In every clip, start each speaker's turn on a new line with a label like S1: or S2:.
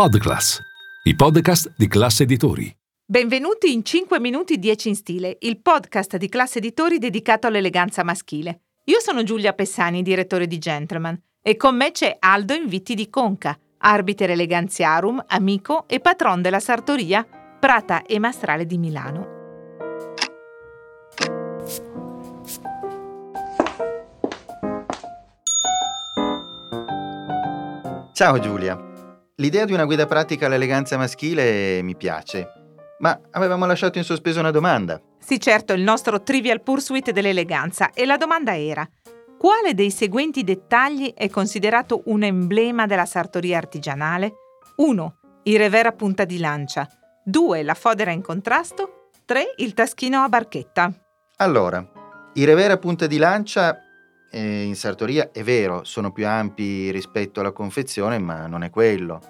S1: Podclass, i podcast di classe editori.
S2: Benvenuti in 5 minuti 10 in stile, il podcast di classe editori dedicato all'eleganza maschile. Io sono Giulia Pessani, direttore di Gentleman, e con me c'è Aldo Invitti di Conca, arbiter eleganziarum, amico e patron della sartoria Prata e Mastrale di Milano.
S3: Ciao Giulia. L'idea di una guida pratica all'eleganza maschile mi piace, ma avevamo lasciato in sospeso una domanda.
S2: Sì, certo, il nostro Trivial Pursuit dell'eleganza e la domanda era: quale dei seguenti dettagli è considerato un emblema della sartoria artigianale? 1. Il revers a punta di lancia. 2. La fodera in contrasto. 3. Il taschino a barchetta.
S3: Allora, i revers a punta di lancia eh, in sartoria è vero, sono più ampi rispetto alla confezione, ma non è quello.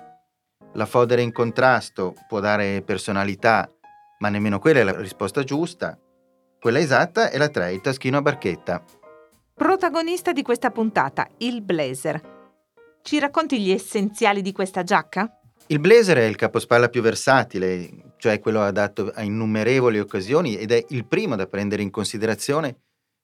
S3: La fodera in contrasto può dare personalità, ma nemmeno quella è la risposta giusta. Quella esatta è la 3, il taschino a barchetta.
S2: Protagonista di questa puntata, il blazer. Ci racconti gli essenziali di questa giacca?
S3: Il blazer è il capospalla più versatile, cioè quello adatto a innumerevoli occasioni ed è il primo da prendere in considerazione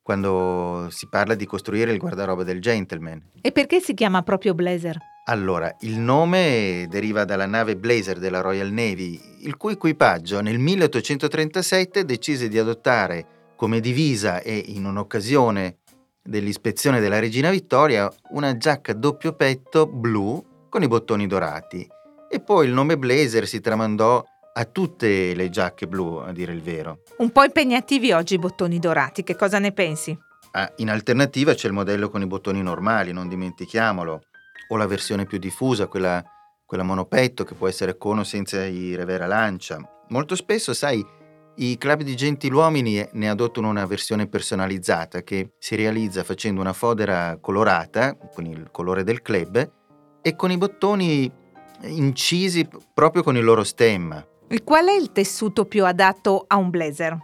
S3: quando si parla di costruire il guardaroba del gentleman.
S2: E perché si chiama proprio blazer?
S3: Allora, il nome deriva dalla nave Blazer della Royal Navy, il cui equipaggio nel 1837 decise di adottare come divisa e in un'occasione dell'ispezione della regina Vittoria una giacca doppio petto blu con i bottoni dorati. E poi il nome Blazer si tramandò a tutte le giacche blu, a dire il vero.
S2: Un po' impegnativi oggi i bottoni dorati, che cosa ne pensi?
S3: Ah, in alternativa c'è il modello con i bottoni normali, non dimentichiamolo, o la versione più diffusa, quella, quella monopetto che può essere con o senza i revera lancia. Molto spesso, sai, i club di gentiluomini ne adottano una versione personalizzata che si realizza facendo una fodera colorata, con il colore del club, e con i bottoni incisi proprio con il loro stemma.
S2: Qual è il tessuto più adatto a un blazer?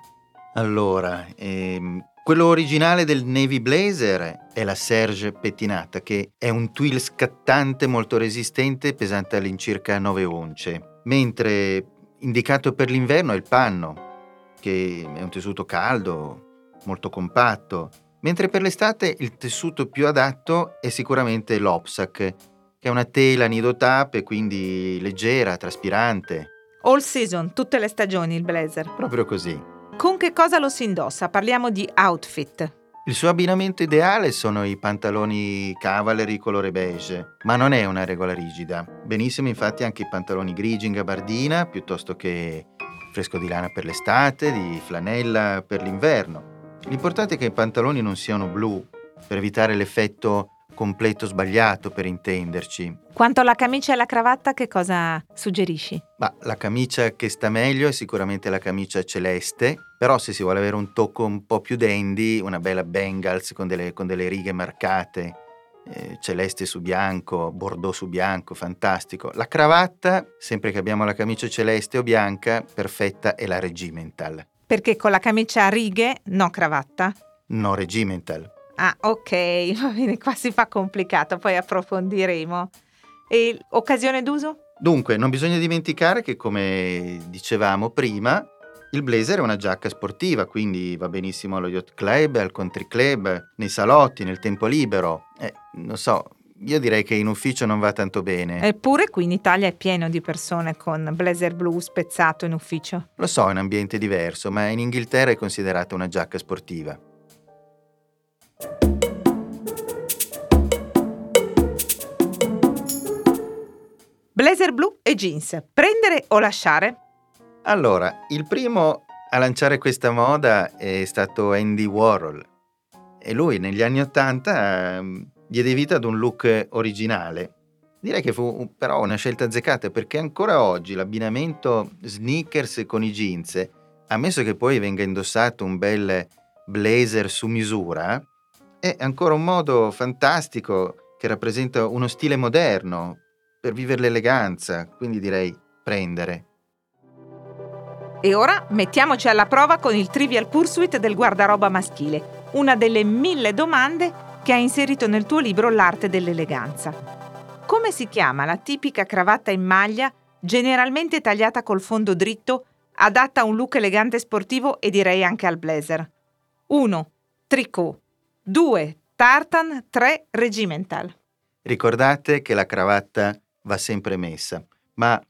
S3: Allora, ehm, quello originale del Navy Blazer è la Serge pettinata, che è un twill scattante molto resistente, pesante all'incirca 9 once, mentre indicato per l'inverno è il panno, che è un tessuto caldo, molto compatto, mentre per l'estate il tessuto più adatto è sicuramente l'Opsac, che è una tela nido tape, quindi leggera, traspirante,
S2: All season, tutte le stagioni il blazer.
S3: Proprio così.
S2: Con che cosa lo si indossa? Parliamo di outfit.
S3: Il suo abbinamento ideale sono i pantaloni cavalry colore beige, ma non è una regola rigida. Benissimo infatti anche i pantaloni grigi in gabardina, piuttosto che fresco di lana per l'estate, di flanella per l'inverno. L'importante è che i pantaloni non siano blu, per evitare l'effetto completo sbagliato per intenderci.
S2: Quanto alla camicia e alla cravatta, che cosa suggerisci?
S3: Ma la camicia che sta meglio è sicuramente la camicia celeste, però se si vuole avere un tocco un po' più dandy, una bella Bengals con delle, con delle righe marcate, eh, celeste su bianco, bordeaux su bianco, fantastico. La cravatta, sempre che abbiamo la camicia celeste o bianca, perfetta è la regimental.
S2: Perché con la camicia a righe, no cravatta?
S3: No regimental.
S2: Ah, ok, va bene, qua si fa complicato, poi approfondiremo. E occasione d'uso?
S3: Dunque, non bisogna dimenticare che, come dicevamo prima, il blazer è una giacca sportiva, quindi va benissimo allo yacht club, al country club, nei salotti, nel tempo libero. Eh, non so, io direi che in ufficio non va tanto bene.
S2: Eppure qui in Italia è pieno di persone con blazer blu spezzato in ufficio.
S3: Lo so, è un ambiente diverso, ma in Inghilterra è considerata una giacca sportiva.
S2: Blazer blu e jeans, prendere o lasciare?
S3: Allora, il primo a lanciare questa moda è stato Andy Warhol e lui negli anni Ottanta eh, diede vita ad un look originale. Direi che fu però una scelta azzeccata perché ancora oggi l'abbinamento sneakers con i jeans, ammesso che poi venga indossato un bel blazer su misura, è ancora un modo fantastico che rappresenta uno stile moderno per vivere l'eleganza, quindi direi prendere.
S2: E ora mettiamoci alla prova con il Trivial Pursuit del guardaroba maschile, una delle mille domande che hai inserito nel tuo libro L'arte dell'eleganza. come si chiama la tipica cravatta in maglia, generalmente tagliata col fondo dritto, adatta a un look elegante sportivo e direi anche al blazer? 1. Tricot 2. Tartan 3. Regimental
S3: Ricordate che la cravatta va sempre messa, ma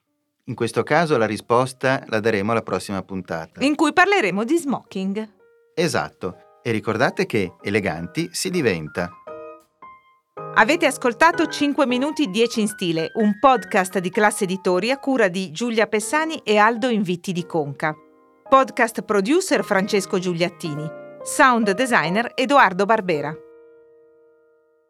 S3: in questo caso la risposta la daremo alla prossima puntata.
S2: In cui parleremo di smoking.
S3: Esatto, e ricordate che eleganti si diventa.
S2: Avete ascoltato 5 minuti 10 in stile, un podcast di classe editori a cura di Giulia Pessani e Aldo Invitti di Conca. Podcast producer Francesco Giuliattini. Sound designer Edoardo Barbera.